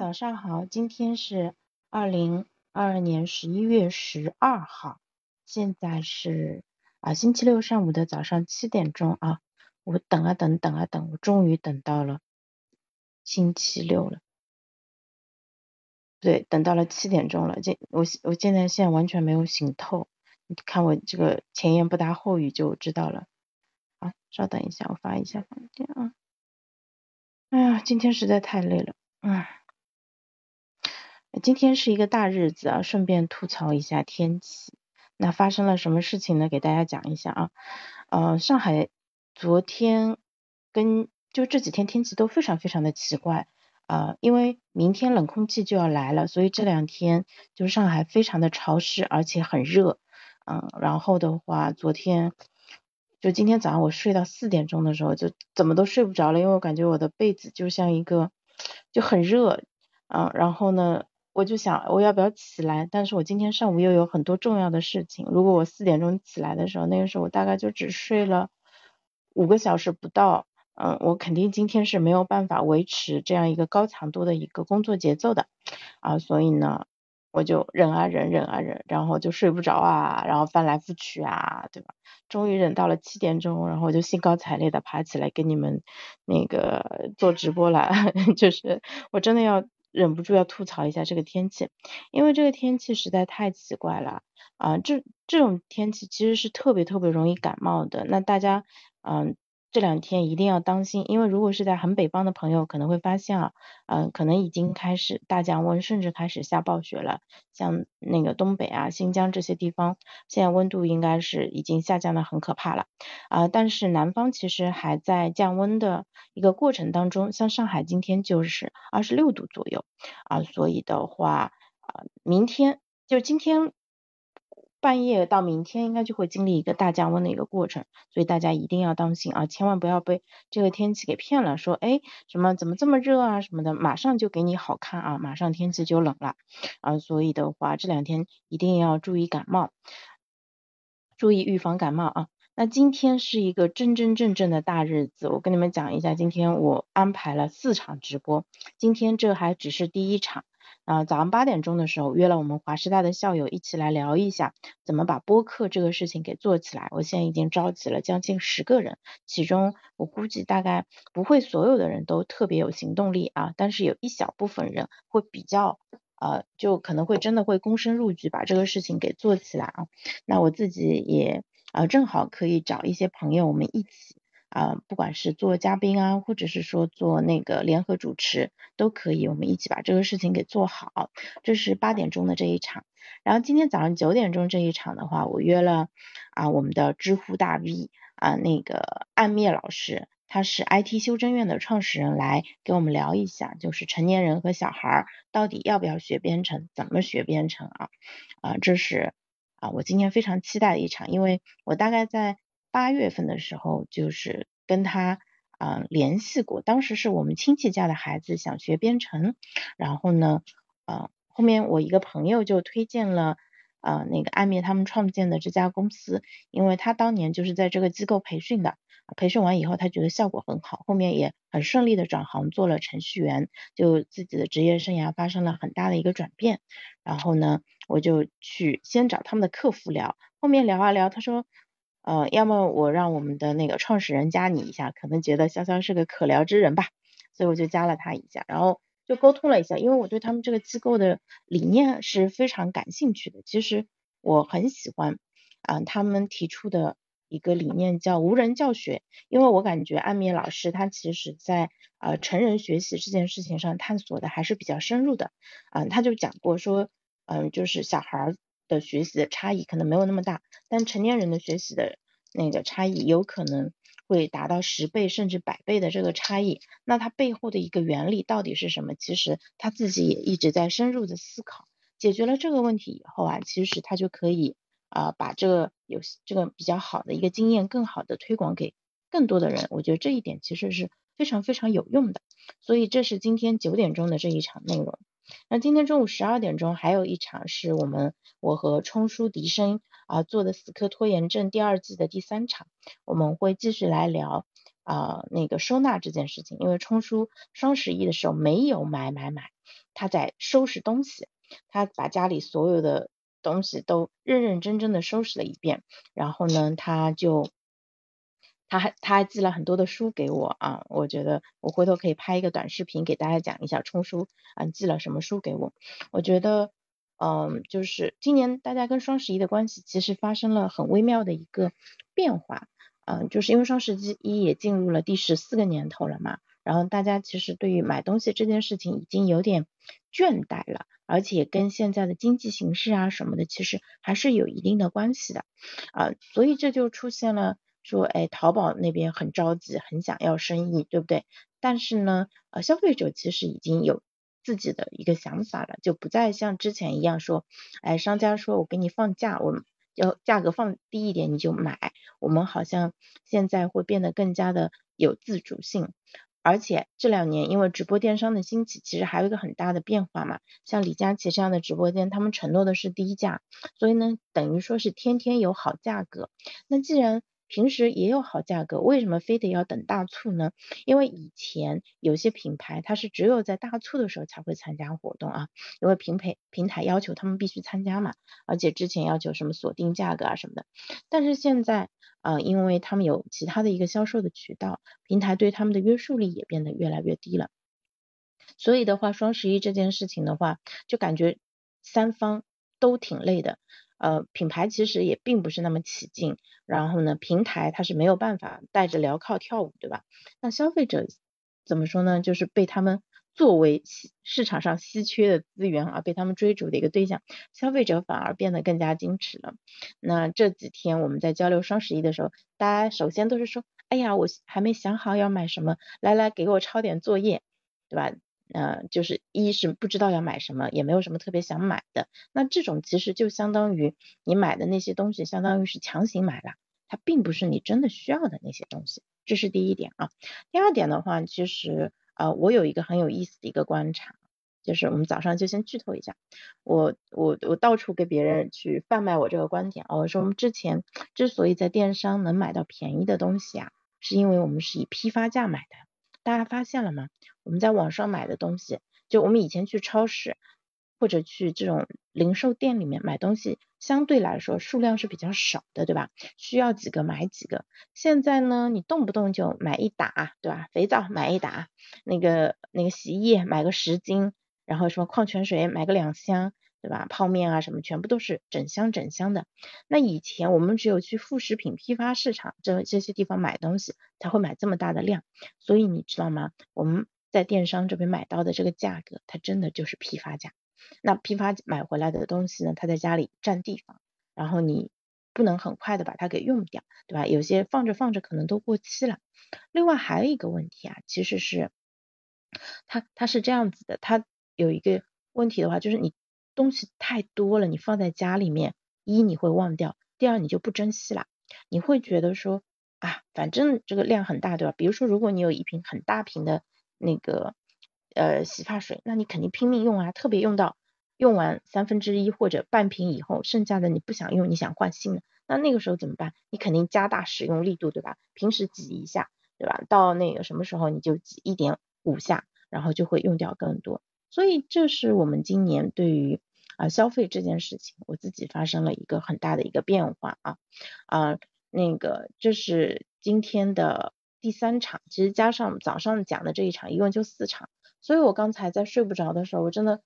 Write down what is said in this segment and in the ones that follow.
早上好，今天是二零二二年十一月十二号，现在是啊星期六上午的早上七点钟啊，我等啊等等啊等，我终于等到了星期六了，对，等到了七点钟了，这我我现在现在完全没有醒透，你看我这个前言不搭后语就知道了，好，稍等一下，我发一下房间啊，哎呀，今天实在太累了，唉。今天是一个大日子啊，顺便吐槽一下天气。那发生了什么事情呢？给大家讲一下啊。呃，上海昨天跟就这几天天气都非常非常的奇怪啊，因为明天冷空气就要来了，所以这两天就上海非常的潮湿，而且很热。嗯，然后的话，昨天就今天早上我睡到四点钟的时候，就怎么都睡不着了，因为我感觉我的被子就像一个就很热。嗯，然后呢？我就想我要不要起来，但是我今天上午又有很多重要的事情。如果我四点钟起来的时候，那个时候我大概就只睡了五个小时不到，嗯，我肯定今天是没有办法维持这样一个高强度的一个工作节奏的啊，所以呢，我就忍啊忍，忍啊忍，然后就睡不着啊，然后翻来覆去啊，对吧？终于忍到了七点钟，然后我就兴高采烈的爬起来跟你们那个做直播了，就是我真的要。忍不住要吐槽一下这个天气，因为这个天气实在太奇怪了啊！这这种天气其实是特别特别容易感冒的。那大家嗯这两天一定要当心，因为如果是在很北方的朋友可能会发现啊，嗯可能已经开始大降温，甚至开始下暴雪了。像那个东北啊、新疆这些地方，现在温度应该是已经下降的很可怕了啊。但是南方其实还在降温的一个过程当中，像上海今天就是二十六度左右啊，所以的话啊，明天就今天。半夜到明天应该就会经历一个大降温的一个过程，所以大家一定要当心啊，千万不要被这个天气给骗了，说哎什么怎么这么热啊什么的，马上就给你好看啊，马上天气就冷了啊，所以的话这两天一定要注意感冒，注意预防感冒啊。那今天是一个真真正正的大日子，我跟你们讲一下，今天我安排了四场直播，今天这还只是第一场。啊，早上八点钟的时候约了我们华师大的校友一起来聊一下，怎么把播客这个事情给做起来。我现在已经召集了将近十个人，其中我估计大概不会所有的人都特别有行动力啊，但是有一小部分人会比较呃，就可能会真的会躬身入局把这个事情给做起来啊。那我自己也啊正好可以找一些朋友，我们一起。啊，不管是做嘉宾啊，或者是说做那个联合主持都可以，我们一起把这个事情给做好。这是八点钟的这一场，然后今天早上九点钟这一场的话，我约了啊我们的知乎大 V 啊那个暗灭老师，他是 IT 修真院的创始人，来给我们聊一下，就是成年人和小孩儿到底要不要学编程，怎么学编程啊？啊，这是啊我今天非常期待的一场，因为我大概在。八月份的时候，就是跟他啊联系过，当时是我们亲戚家的孩子想学编程，然后呢，呃，后面我一个朋友就推荐了呃那个安灭他们创建的这家公司，因为他当年就是在这个机构培训的，培训完以后他觉得效果很好，后面也很顺利的转行做了程序员，就自己的职业生涯发生了很大的一个转变，然后呢，我就去先找他们的客服聊，后面聊啊聊，他说。呃，要么我让我们的那个创始人加你一下，可能觉得潇潇是个可聊之人吧，所以我就加了他一下，然后就沟通了一下，因为我对他们这个机构的理念是非常感兴趣的。其实我很喜欢啊，他们提出的一个理念叫无人教学，因为我感觉安米老师他其实在呃成人学习这件事情上探索的还是比较深入的，嗯，他就讲过说，嗯，就是小孩。的学习的差异可能没有那么大，但成年人的学习的那个差异有可能会达到十倍甚至百倍的这个差异。那它背后的一个原理到底是什么？其实他自己也一直在深入的思考。解决了这个问题以后啊，其实他就可以啊把这个有这个比较好的一个经验更好的推广给更多的人。我觉得这一点其实是非常非常有用的。所以这是今天九点钟的这一场内容。那今天中午十二点钟还有一场是我们我和冲叔笛声啊做的死磕拖延症第二季的第三场，我们会继续来聊啊那个收纳这件事情，因为冲叔双十一的时候没有买买买，他在收拾东西，他把家里所有的东西都认认真真的收拾了一遍，然后呢，他就。他还他还寄了很多的书给我啊，我觉得我回头可以拍一个短视频给大家讲一下冲书啊寄了什么书给我。我觉得嗯，就是今年大家跟双十一的关系其实发生了很微妙的一个变化，嗯，就是因为双十一也进入了第十四个年头了嘛，然后大家其实对于买东西这件事情已经有点倦怠了，而且跟现在的经济形势啊什么的其实还是有一定的关系的啊，所以这就出现了。说，哎，淘宝那边很着急，很想要生意，对不对？但是呢，呃，消费者其实已经有自己的一个想法了，就不再像之前一样说，哎，商家说我给你放价，我要价格放低一点你就买。我们好像现在会变得更加的有自主性，而且这两年因为直播电商的兴起，其实还有一个很大的变化嘛，像李佳琦这样的直播间，他们承诺的是低价，所以呢，等于说是天天有好价格。那既然平时也有好价格，为什么非得要等大促呢？因为以前有些品牌它是只有在大促的时候才会参加活动啊，因为平台平台要求他们必须参加嘛，而且之前要求什么锁定价格啊什么的。但是现在啊，因为他们有其他的一个销售的渠道，平台对他们的约束力也变得越来越低了。所以的话，双十一这件事情的话，就感觉三方都挺累的。呃，品牌其实也并不是那么起劲，然后呢，平台它是没有办法带着镣铐跳舞，对吧？那消费者怎么说呢？就是被他们作为市场上稀缺的资源而被他们追逐的一个对象，消费者反而变得更加矜持了。那这几天我们在交流双十一的时候，大家首先都是说，哎呀，我还没想好要买什么，来来给我抄点作业，对吧？呃，就是一是不知道要买什么，也没有什么特别想买的，那这种其实就相当于你买的那些东西，相当于是强行买了，它并不是你真的需要的那些东西，这是第一点啊。第二点的话，其实呃，我有一个很有意思的一个观察，就是我们早上就先剧透一下，我我我到处给别人去贩卖我这个观点啊，我说我们之前之所以在电商能买到便宜的东西啊，是因为我们是以批发价买的。大家发现了吗？我们在网上买的东西，就我们以前去超市或者去这种零售店里面买东西，相对来说数量是比较少的，对吧？需要几个买几个。现在呢，你动不动就买一打，对吧？肥皂买一打，那个那个洗衣液买个十斤，然后什么矿泉水买个两箱。对吧？泡面啊什么，全部都是整箱整箱的。那以前我们只有去副食品批发市场这这些地方买东西，才会买这么大的量。所以你知道吗？我们在电商这边买到的这个价格，它真的就是批发价。那批发买回来的东西呢，它在家里占地方，然后你不能很快的把它给用掉，对吧？有些放着放着可能都过期了。另外还有一个问题啊，其实是它它是这样子的，它有一个问题的话，就是你。东西太多了，你放在家里面，一你会忘掉，第二你就不珍惜了，你会觉得说啊，反正这个量很大，对吧？比如说如果你有一瓶很大瓶的那个呃洗发水，那你肯定拼命用啊，特别用到用完三分之一或者半瓶以后，剩下的你不想用，你想换新的，那那个时候怎么办？你肯定加大使用力度，对吧？平时挤一下，对吧？到那个什么时候你就挤一点五下，然后就会用掉更多。所以这是我们今年对于啊，消费这件事情，我自己发生了一个很大的一个变化啊啊，那个这是今天的第三场，其实加上早上讲的这一场，一共就四场，所以我刚才在睡不着的时候，我真的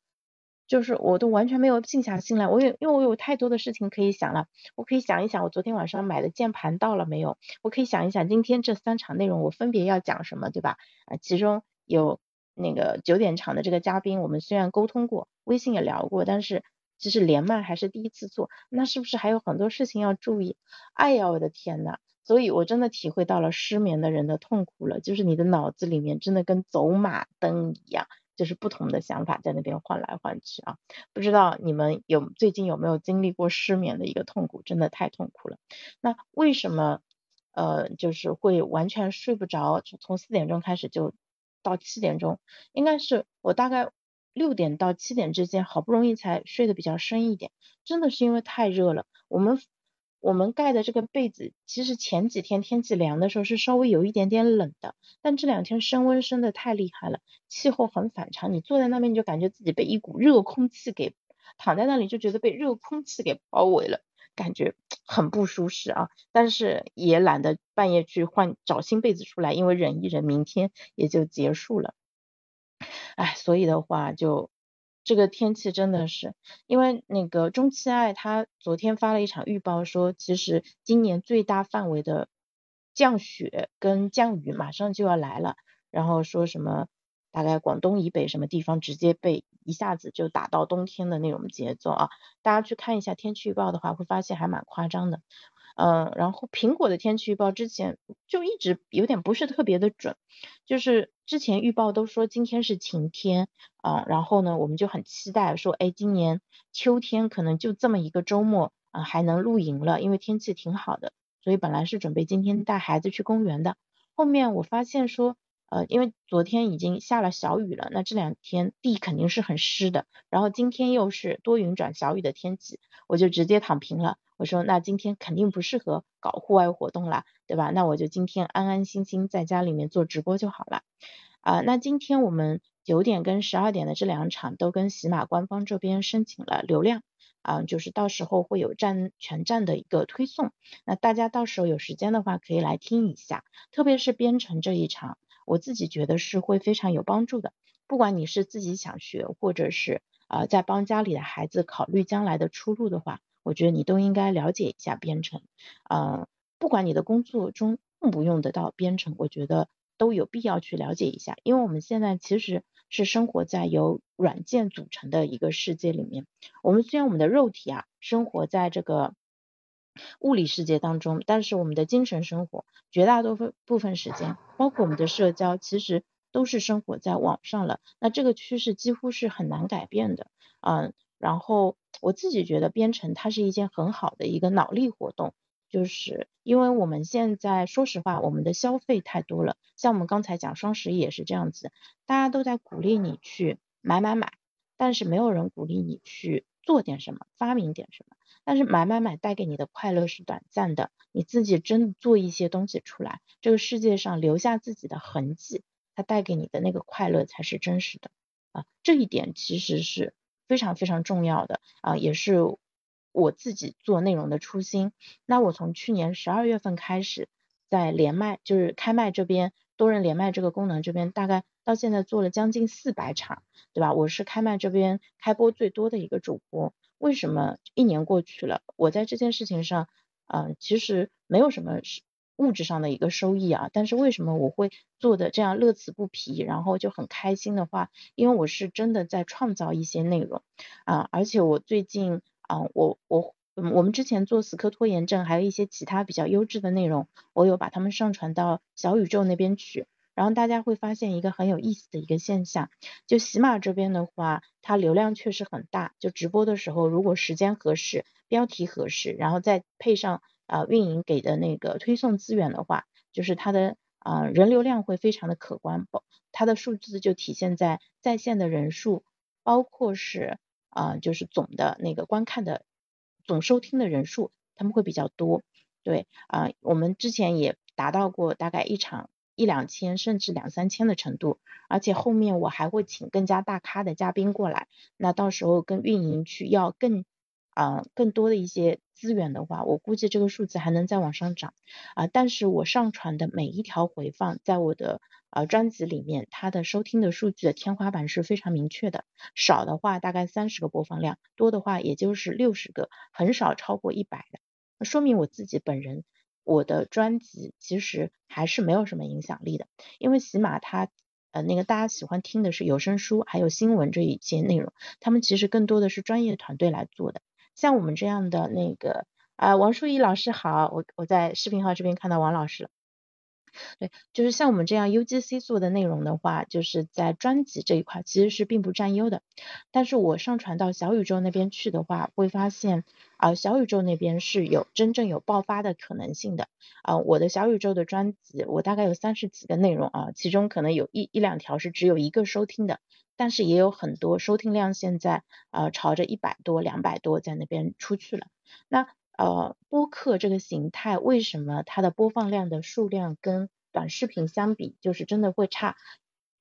就是我都完全没有静下心来，我有因为我有太多的事情可以想了，我可以想一想我昨天晚上买的键盘到了没有，我可以想一想今天这三场内容我分别要讲什么，对吧？啊，其中有。那个九点场的这个嘉宾，我们虽然沟通过，微信也聊过，但是其实连麦还是第一次做，那是不是还有很多事情要注意？哎呀，我的天呐！所以我真的体会到了失眠的人的痛苦了，就是你的脑子里面真的跟走马灯一样，就是不同的想法在那边换来换去啊。不知道你们有最近有没有经历过失眠的一个痛苦？真的太痛苦了。那为什么呃就是会完全睡不着？从四点钟开始就。到七点钟，应该是我大概六点到七点之间，好不容易才睡得比较深一点。真的是因为太热了，我们我们盖的这个被子，其实前几天天气凉的时候是稍微有一点点冷的，但这两天升温升的太厉害了，气候很反常，你坐在那边你就感觉自己被一股热空气给躺在那里就觉得被热空气给包围了，感觉很不舒适啊，但是也懒得半夜去换找新被子出来，因为忍一忍，明天也就结束了。哎，所以的话就。这个天气真的是，因为那个中期爱他昨天发了一场预报，说其实今年最大范围的降雪跟降雨马上就要来了，然后说什么大概广东以北什么地方直接被一下子就打到冬天的那种节奏啊，大家去看一下天气预报的话，会发现还蛮夸张的。嗯，然后苹果的天气预报之前就一直有点不是特别的准，就是之前预报都说今天是晴天啊，然后呢我们就很期待说，哎，今年秋天可能就这么一个周末啊还能露营了，因为天气挺好的，所以本来是准备今天带孩子去公园的，后面我发现说。呃，因为昨天已经下了小雨了，那这两天地肯定是很湿的。然后今天又是多云转小雨的天气，我就直接躺平了。我说那今天肯定不适合搞户外活动啦，对吧？那我就今天安安心心在家里面做直播就好了。啊，那今天我们九点跟十二点的这两场都跟喜马官方这边申请了流量，啊，就是到时候会有站全站的一个推送。那大家到时候有时间的话可以来听一下，特别是编程这一场。我自己觉得是会非常有帮助的，不管你是自己想学，或者是啊在帮家里的孩子考虑将来的出路的话，我觉得你都应该了解一下编程。嗯，不管你的工作中用不用得到编程，我觉得都有必要去了解一下，因为我们现在其实是生活在由软件组成的一个世界里面。我们虽然我们的肉体啊生活在这个。物理世界当中，但是我们的精神生活绝大多数部分时间，包括我们的社交，其实都是生活在网上了。那这个趋势几乎是很难改变的，嗯。然后我自己觉得编程它是一件很好的一个脑力活动，就是因为我们现在说实话，我们的消费太多了，像我们刚才讲双十一也是这样子，大家都在鼓励你去买买买，但是没有人鼓励你去做点什么，发明点什么。但是买买买带给你的快乐是短暂的，你自己真做一些东西出来，这个世界上留下自己的痕迹，它带给你的那个快乐才是真实的啊！这一点其实是非常非常重要的啊，也是我自己做内容的初心。那我从去年十二月份开始，在连麦，就是开麦这边多人连麦这个功能这边，大概到现在做了将近四百场，对吧？我是开麦这边开播最多的一个主播。为什么一年过去了，我在这件事情上，嗯，其实没有什么物质上的一个收益啊，但是为什么我会做的这样乐此不疲，然后就很开心的话，因为我是真的在创造一些内容啊，而且我最近啊，我我嗯我们之前做死磕拖延症，还有一些其他比较优质的内容，我有把它们上传到小宇宙那边去。然后大家会发现一个很有意思的一个现象，就喜马这边的话，它流量确实很大。就直播的时候，如果时间合适、标题合适，然后再配上啊运营给的那个推送资源的话，就是它的啊人流量会非常的可观。它的数字就体现在在线的人数，包括是啊就是总的那个观看的总收听的人数，他们会比较多。对啊，我们之前也达到过大概一场。一两千甚至两三千的程度，而且后面我还会请更加大咖的嘉宾过来，那到时候跟运营去要更啊更多的一些资源的话，我估计这个数字还能再往上涨啊。但是我上传的每一条回放，在我的啊专辑里面，它的收听的数据的天花板是非常明确的，少的话大概三十个播放量，多的话也就是六十个，很少超过一百的，说明我自己本人。我的专辑其实还是没有什么影响力的，因为起码它呃那个大家喜欢听的是有声书，还有新闻这一些内容，他们其实更多的是专业团队来做的。像我们这样的那个啊，王淑怡老师好，我我在视频号这边看到王老师了。对，就是像我们这样 UGC 做的内容的话，就是在专辑这一块其实是并不占优的。但是我上传到小宇宙那边去的话，会发现啊，小宇宙那边是有真正有爆发的可能性的。啊，我的小宇宙的专辑，我大概有三十几个内容啊，其中可能有一一两条是只有一个收听的，但是也有很多收听量现在啊朝着一百多、两百多在那边出去了。那呃播客这个形态为什么它的播放量的数量跟短视频相比，就是真的会差。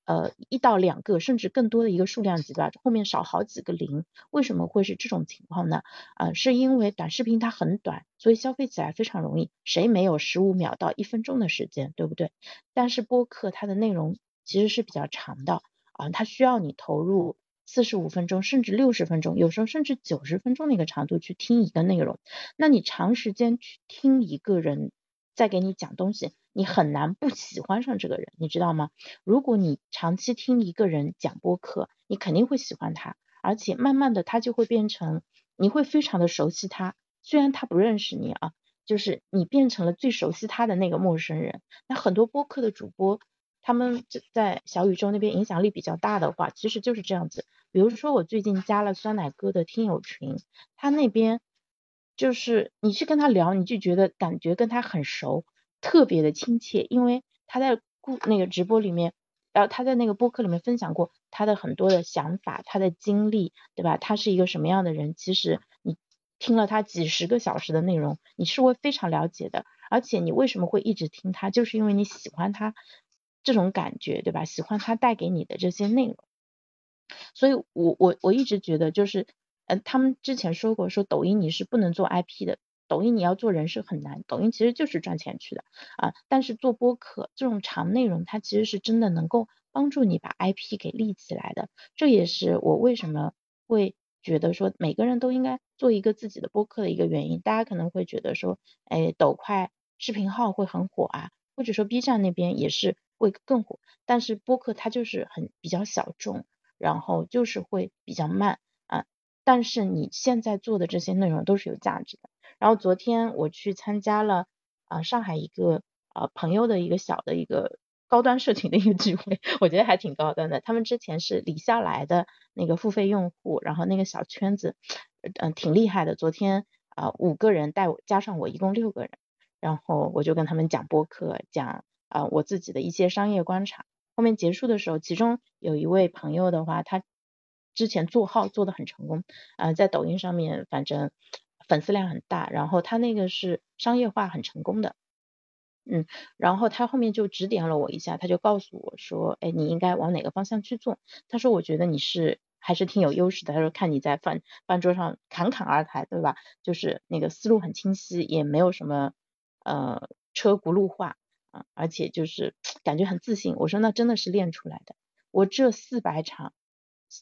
呃，一到两个甚至更多的一个数量级吧，后面少好几个零，为什么会是这种情况呢？啊，是因为短视频它很短，所以消费起来非常容易，谁没有十五秒到一分钟的时间，对不对？但是播客它的内容其实是比较长的啊，它需要你投入四十五分钟甚至六十分钟，有时候甚至九十分钟的一个长度去听一个内容，那你长时间去听一个人在给你讲东西。你很难不喜欢上这个人，你知道吗？如果你长期听一个人讲播客，你肯定会喜欢他，而且慢慢的他就会变成，你会非常的熟悉他。虽然他不认识你啊，就是你变成了最熟悉他的那个陌生人。那很多播客的主播，他们在小宇宙那边影响力比较大的话，其实就是这样子。比如说我最近加了酸奶哥的听友群，他那边就是你去跟他聊，你就觉得感觉跟他很熟。特别的亲切，因为他在故那个直播里面，然后他在那个播客里面分享过他的很多的想法，他的经历，对吧？他是一个什么样的人？其实你听了他几十个小时的内容，你是会非常了解的。而且你为什么会一直听他，就是因为你喜欢他这种感觉，对吧？喜欢他带给你的这些内容。所以我我我一直觉得，就是呃，他们之前说过，说抖音你是不能做 IP 的。抖音你要做人是很难，抖音其实就是赚钱去的啊。但是做播客这种长内容，它其实是真的能够帮助你把 IP 给立起来的。这也是我为什么会觉得说每个人都应该做一个自己的播客的一个原因。大家可能会觉得说，哎，抖快视频号会很火啊，或者说 B 站那边也是会更火。但是播客它就是很比较小众，然后就是会比较慢啊。但是你现在做的这些内容都是有价值的。然后昨天我去参加了啊上海一个啊朋友的一个小的一个高端社群的一个聚会，我觉得还挺高端的。他们之前是李笑来的那个付费用户，然后那个小圈子嗯挺厉害的。昨天啊五个人带我加上我一共六个人，然后我就跟他们讲播客，讲啊我自己的一些商业观察。后面结束的时候，其中有一位朋友的话，他之前做号做的很成功啊，在抖音上面反正。粉丝量很大，然后他那个是商业化很成功的，嗯，然后他后面就指点了我一下，他就告诉我说，哎，你应该往哪个方向去做？他说，我觉得你是还是挺有优势的。他说，看你在饭饭桌上侃侃而谈，对吧？就是那个思路很清晰，也没有什么呃车轱辘话啊，而且就是感觉很自信。我说，那真的是练出来的。我这四百场，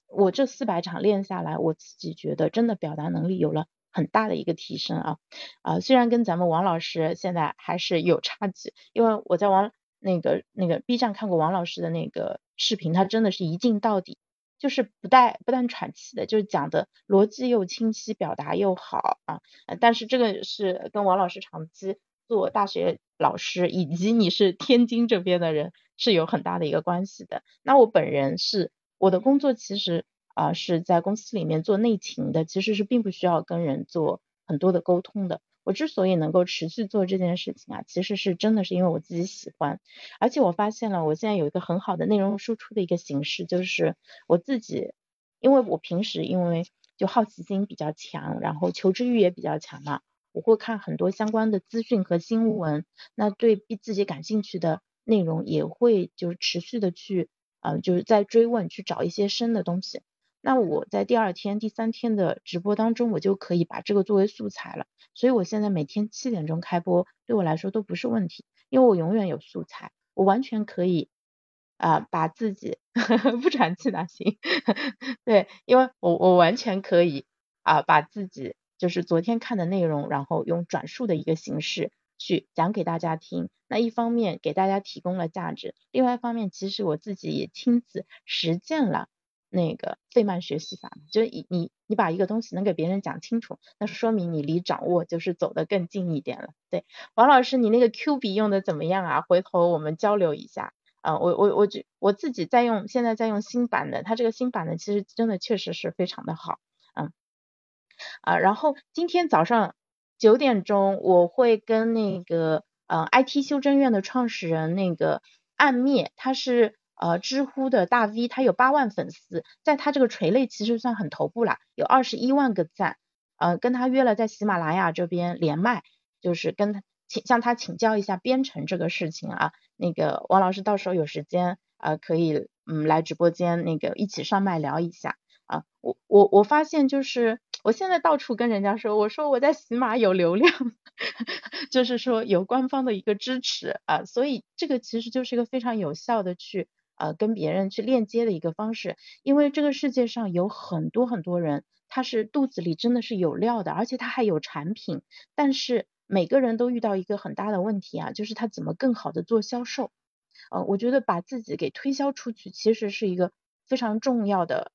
我这四百场练下来，我自己觉得真的表达能力有了。很大的一个提升啊啊，虽然跟咱们王老师现在还是有差距，因为我在王那个那个 B 站看过王老师的那个视频，他真的是一镜到底，就是不带不带喘气的，就是讲的逻辑又清晰，表达又好啊。但是这个是跟王老师长期做大学老师，以及你是天津这边的人是有很大的一个关系的。那我本人是我的工作其实。啊，是在公司里面做内勤的，其实是并不需要跟人做很多的沟通的。我之所以能够持续做这件事情啊，其实是真的是因为我自己喜欢，而且我发现了我现在有一个很好的内容输出的一个形式，就是我自己，因为我平时因为就好奇心比较强，然后求知欲也比较强嘛，我会看很多相关的资讯和新闻，那对自己感兴趣的内容也会就是持续的去，嗯，就是在追问去找一些深的东西。那我在第二天、第三天的直播当中，我就可以把这个作为素材了。所以我现在每天七点钟开播，对我来说都不是问题，因为我永远有素材，我完全可以啊把自己 不喘气哪行？对，因为我我完全可以啊把自己就是昨天看的内容，然后用转述的一个形式去讲给大家听。那一方面给大家提供了价值，另外一方面其实我自己也亲自实践了。那个费曼学习法，就是你你你把一个东西能给别人讲清楚，那说明你离掌握就是走得更近一点了。对，王老师，你那个 Q 笔用的怎么样啊？回头我们交流一下。啊，我我我觉我自己在用，现在在用新版的，它这个新版的其实真的确实是非常的好。嗯，啊，然后今天早上九点钟我会跟那个呃 IT 修真院的创始人那个暗灭，他是。呃，知乎的大 V 他有八万粉丝，在他这个垂类其实算很头部了，有二十一万个赞呃，跟他约了在喜马拉雅这边连麦，就是跟他请向他请教一下编程这个事情啊。那个王老师到时候有时间呃可以嗯来直播间那个一起上麦聊一下啊。我我我发现就是我现在到处跟人家说，我说我在喜马有流量，就是说有官方的一个支持啊，所以这个其实就是一个非常有效的去。呃，跟别人去链接的一个方式，因为这个世界上有很多很多人，他是肚子里真的是有料的，而且他还有产品，但是每个人都遇到一个很大的问题啊，就是他怎么更好的做销售。呃，我觉得把自己给推销出去，其实是一个非常重要的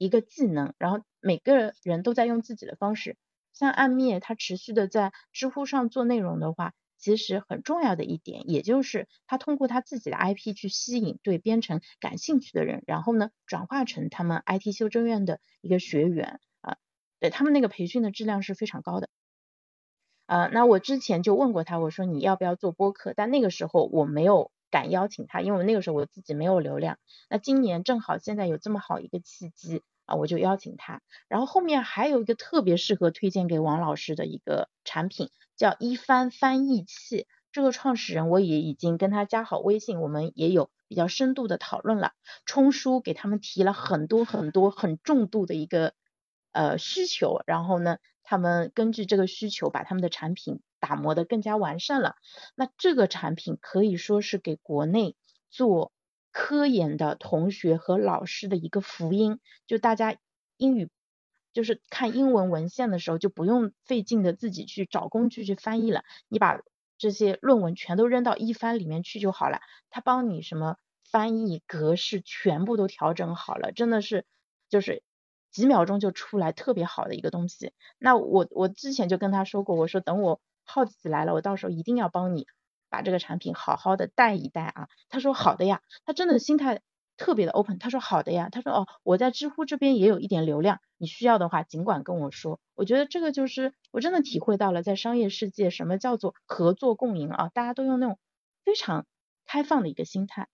一个技能。然后每个人都在用自己的方式，像暗灭，他持续的在知乎上做内容的话。其实很重要的一点，也就是他通过他自己的 IP 去吸引对编程感兴趣的人，然后呢转化成他们 IT 修真院的一个学员啊，对他们那个培训的质量是非常高的。呃，那我之前就问过他，我说你要不要做播客？但那个时候我没有敢邀请他，因为那个时候我自己没有流量。那今年正好现在有这么好一个契机啊，我就邀请他。然后后面还有一个特别适合推荐给王老师的一个产品。叫一帆翻译器，这个创始人我也已经跟他加好微信，我们也有比较深度的讨论了。冲叔给他们提了很多很多很重度的一个呃需求，然后呢，他们根据这个需求把他们的产品打磨的更加完善了。那这个产品可以说是给国内做科研的同学和老师的一个福音，就大家英语。就是看英文文献的时候，就不用费劲的自己去找工具去翻译了，你把这些论文全都扔到一翻里面去就好了，他帮你什么翻译格式全部都调整好了，真的是就是几秒钟就出来特别好的一个东西。那我我之前就跟他说过，我说等我号起来了，我到时候一定要帮你把这个产品好好的带一带啊。他说好的呀，他真的心态。特别的 open，他说好的呀，他说哦，我在知乎这边也有一点流量，你需要的话尽管跟我说。我觉得这个就是我真的体会到了在商业世界什么叫做合作共赢啊，大家都用那种非常开放的一个心态。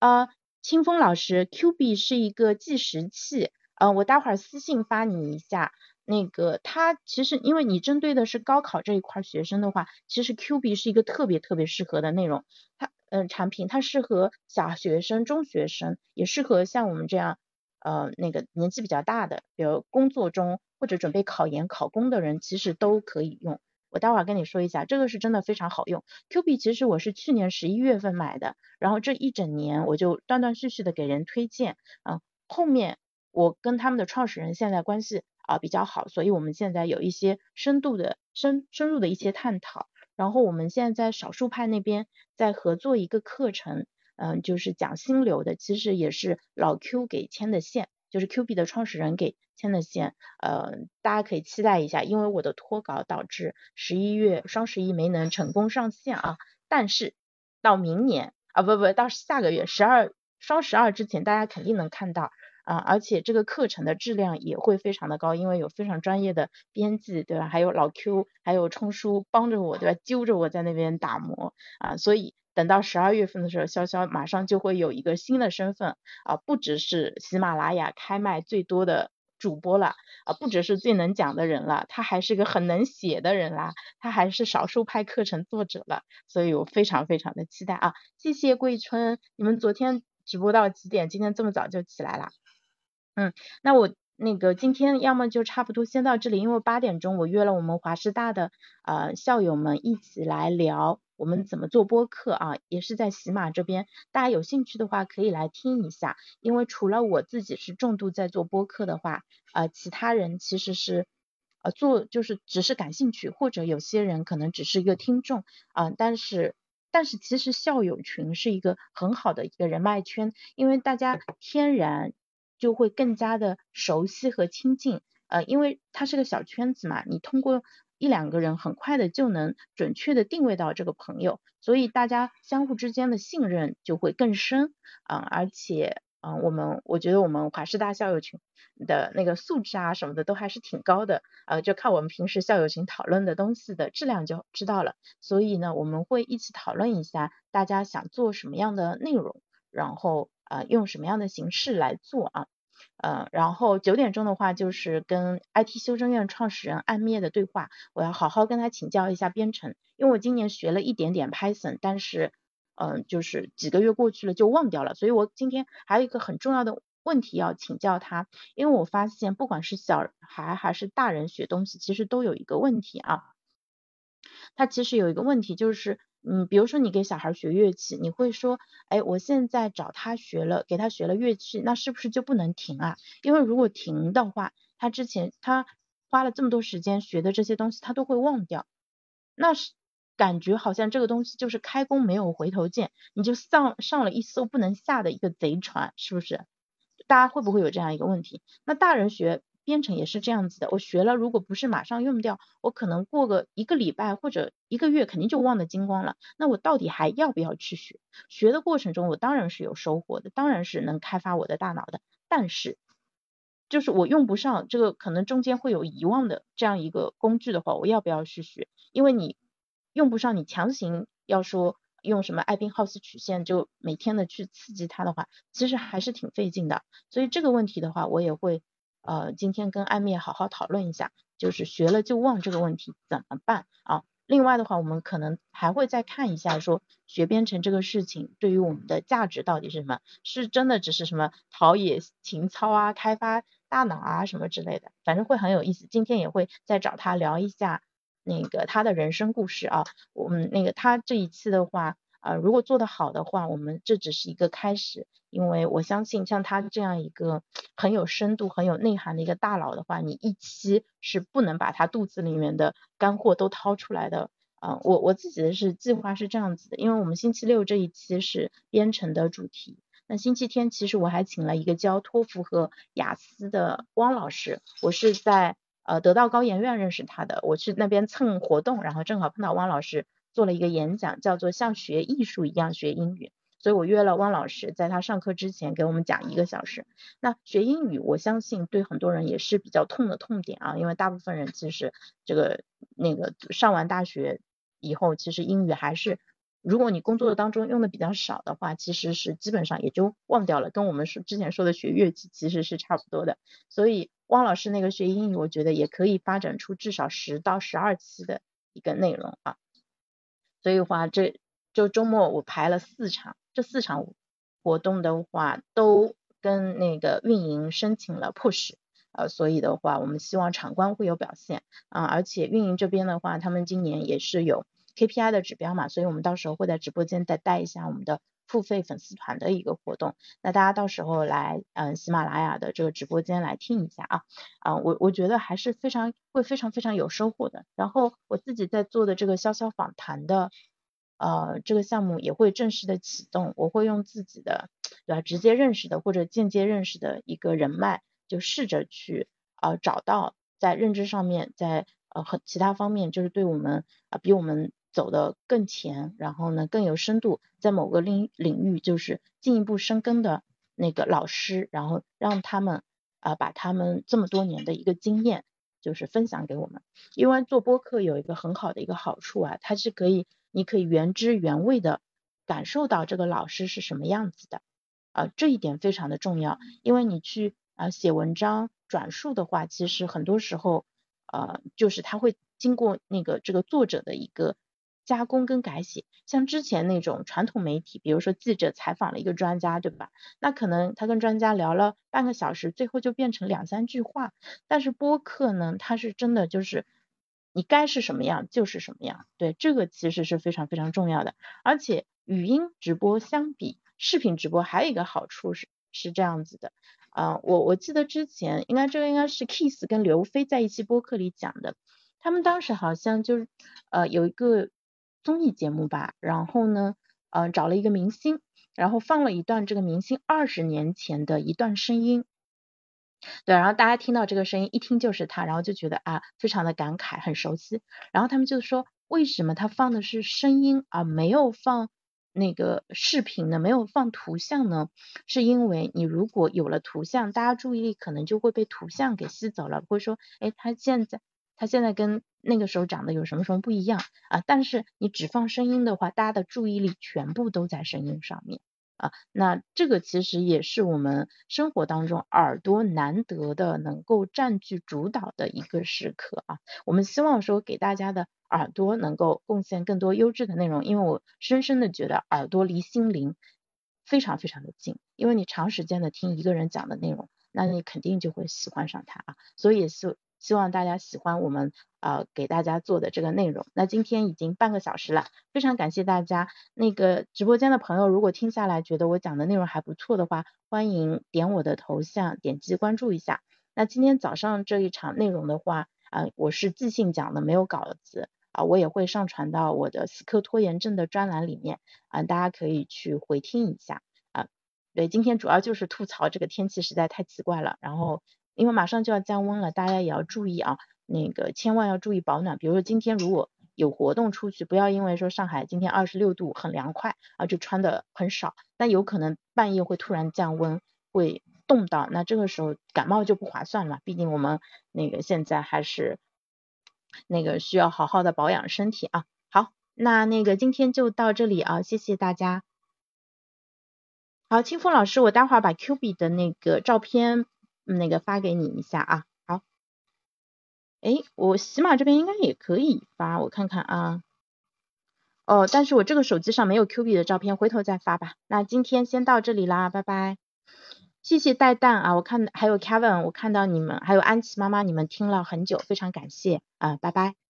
啊，清风老师，Q 币是一个计时器，呃，我待会儿私信发你一下。那个它其实因为你针对的是高考这一块学生的话，其实 Q B 是一个特别特别适合的内容，它。嗯，产品它适合小学生、中学生，也适合像我们这样呃那个年纪比较大的，比如工作中或者准备考研、考公的人，其实都可以用。我待会儿跟你说一下，这个是真的非常好用。Q B 其实我是去年十一月份买的，然后这一整年我就断断续续的给人推荐，嗯，后面我跟他们的创始人现在关系啊比较好，所以我们现在有一些深度的深深入的一些探讨。然后我们现在在少数派那边在合作一个课程，嗯，就是讲心流的，其实也是老 Q 给牵的线，就是 Q B 的创始人给牵的线，呃，大家可以期待一下，因为我的脱稿导致十一月双十一没能成功上线啊，但是到明年啊不不到下个月十二双十二之前，大家肯定能看到。啊，而且这个课程的质量也会非常的高，因为有非常专业的编辑，对吧？还有老 Q，还有冲叔帮着我，对吧？揪着我在那边打磨啊，所以等到十二月份的时候，潇潇马上就会有一个新的身份啊，不只是喜马拉雅开麦最多的主播了啊，不只是最能讲的人了，他还是个很能写的人啦，他还是少数派课程作者了，所以我非常非常的期待啊！谢谢桂春，你们昨天直播到几点？今天这么早就起来了？嗯，那我那个今天要么就差不多先到这里，因为八点钟我约了我们华师大的呃校友们一起来聊我们怎么做播客啊，也是在喜马这边，大家有兴趣的话可以来听一下，因为除了我自己是重度在做播客的话，呃，其他人其实是呃做就是只是感兴趣，或者有些人可能只是一个听众啊，但是但是其实校友群是一个很好的一个人脉圈，因为大家天然。就会更加的熟悉和亲近，呃，因为它是个小圈子嘛，你通过一两个人很快的就能准确的定位到这个朋友，所以大家相互之间的信任就会更深，啊，而且，嗯，我们我觉得我们华师大校友群的那个素质啊什么的都还是挺高的，呃，就看我们平时校友群讨论的东西的质量就知道了，所以呢，我们会一起讨论一下大家想做什么样的内容，然后。啊，用什么样的形式来做啊？嗯，然后九点钟的话就是跟 IT 修真院创始人暗灭的对话，我要好好跟他请教一下编程，因为我今年学了一点点 Python，但是嗯，就是几个月过去了就忘掉了，所以我今天还有一个很重要的问题要请教他，因为我发现不管是小孩还是大人学东西，其实都有一个问题啊，他其实有一个问题就是。嗯，比如说你给小孩学乐器，你会说，哎，我现在找他学了，给他学了乐器，那是不是就不能停啊？因为如果停的话，他之前他花了这么多时间学的这些东西，他都会忘掉。那是感觉好像这个东西就是开弓没有回头箭，你就上上了一艘不能下的一个贼船，是不是？大家会不会有这样一个问题？那大人学？编程也是这样子的，我学了，如果不是马上用掉，我可能过个一个礼拜或者一个月，肯定就忘得精光了。那我到底还要不要去学？学的过程中，我当然是有收获的，当然是能开发我的大脑的。但是，就是我用不上这个，可能中间会有遗忘的这样一个工具的话，我要不要去学？因为你用不上，你强行要说用什么艾宾浩斯曲线，就每天的去刺激它的话，其实还是挺费劲的。所以这个问题的话，我也会。呃，今天跟艾米好好讨论一下，就是学了就忘这个问题怎么办啊？另外的话，我们可能还会再看一下，说学编程这个事情对于我们的价值到底是什么？是真的只是什么陶冶情操啊、开发大脑啊什么之类的，反正会很有意思。今天也会再找他聊一下那个他的人生故事啊。我们那个他这一次的话。啊，如果做得好的话，我们这只是一个开始，因为我相信像他这样一个很有深度、很有内涵的一个大佬的话，你一期是不能把他肚子里面的干货都掏出来的。啊，我我自己的是计划是这样子的，因为我们星期六这一期是编程的主题，那星期天其实我还请了一个教托福和雅思的汪老师，我是在呃得到高研院认识他的，我去那边蹭活动，然后正好碰到汪老师。做了一个演讲，叫做像学艺术一样学英语，所以我约了汪老师，在他上课之前给我们讲一个小时。那学英语，我相信对很多人也是比较痛的痛点啊，因为大部分人其实这个那个上完大学以后，其实英语还是，如果你工作当中用的比较少的话，其实是基本上也就忘掉了，跟我们说之前说的学乐器其实是差不多的。所以汪老师那个学英语，我觉得也可以发展出至少十到十二期的一个内容啊。所以话，这就周末我排了四场，这四场活动的话，都跟那个运营申请了 push，呃，所以的话，我们希望场观会有表现啊，而且运营这边的话，他们今年也是有 KPI 的指标嘛，所以我们到时候会在直播间再带一下我们的。付费粉丝团的一个活动，那大家到时候来，嗯，喜马拉雅的这个直播间来听一下啊，啊，我我觉得还是非常会非常非常有收获的。然后我自己在做的这个潇潇访谈的，呃，这个项目也会正式的启动，我会用自己的，对吧，直接认识的或者间接认识的一个人脉，就试着去啊找到在认知上面，在呃很其他方面，就是对我们啊比我们。走得更前，然后呢更有深度，在某个领领域就是进一步深耕的那个老师，然后让他们啊把他们这么多年的一个经验就是分享给我们。因为做播客有一个很好的一个好处啊，它是可以你可以原汁原味的感受到这个老师是什么样子的啊，这一点非常的重要。因为你去啊写文章转述的话，其实很多时候呃就是他会经过那个这个作者的一个。加工跟改写，像之前那种传统媒体，比如说记者采访了一个专家，对吧？那可能他跟专家聊了半个小时，最后就变成两三句话。但是播客呢，它是真的就是你该是什么样就是什么样，对，这个其实是非常非常重要的。而且语音直播相比视频直播还有一个好处是是这样子的，啊，我我记得之前应该这个应该是 Kiss 跟刘飞在一期播客里讲的，他们当时好像就是呃有一个。综艺节目吧，然后呢，呃，找了一个明星，然后放了一段这个明星二十年前的一段声音，对，然后大家听到这个声音，一听就是他，然后就觉得啊，非常的感慨，很熟悉，然后他们就说，为什么他放的是声音而没有放那个视频呢？没有放图像呢？是因为你如果有了图像，大家注意力可能就会被图像给吸走了，会说，哎，他现在。他现在跟那个时候长得有什么什么不一样啊？但是你只放声音的话，大家的注意力全部都在声音上面啊。那这个其实也是我们生活当中耳朵难得的能够占据主导的一个时刻啊。我们希望说给大家的耳朵能够贡献更多优质的内容，因为我深深的觉得耳朵离心灵非常非常的近，因为你长时间的听一个人讲的内容，那你肯定就会喜欢上他啊。所以也是。希望大家喜欢我们呃给大家做的这个内容。那今天已经半个小时了，非常感谢大家。那个直播间的朋友，如果听下来觉得我讲的内容还不错的话，欢迎点我的头像，点击关注一下。那今天早上这一场内容的话，啊，我是即兴讲的，没有稿子啊，我也会上传到我的死磕拖延症的专栏里面啊，大家可以去回听一下啊。对，今天主要就是吐槽这个天气实在太奇怪了，然后。因为马上就要降温了，大家也要注意啊，那个千万要注意保暖。比如说今天如果有活动出去，不要因为说上海今天二十六度很凉快啊，就穿的很少，但有可能半夜会突然降温，会冻到，那这个时候感冒就不划算了。毕竟我们那个现在还是那个需要好好的保养身体啊。好，那那个今天就到这里啊，谢谢大家。好，清风老师，我待会儿把 Q 币的那个照片。那个发给你一下啊，好，哎，我喜马这边应该也可以发，我看看啊，哦，但是我这个手机上没有 Q 币的照片，回头再发吧。那今天先到这里啦，拜拜，谢谢带蛋啊，我看还有 Kevin，我看到你们，还有安琪妈妈，你们听了很久，非常感谢啊，拜拜。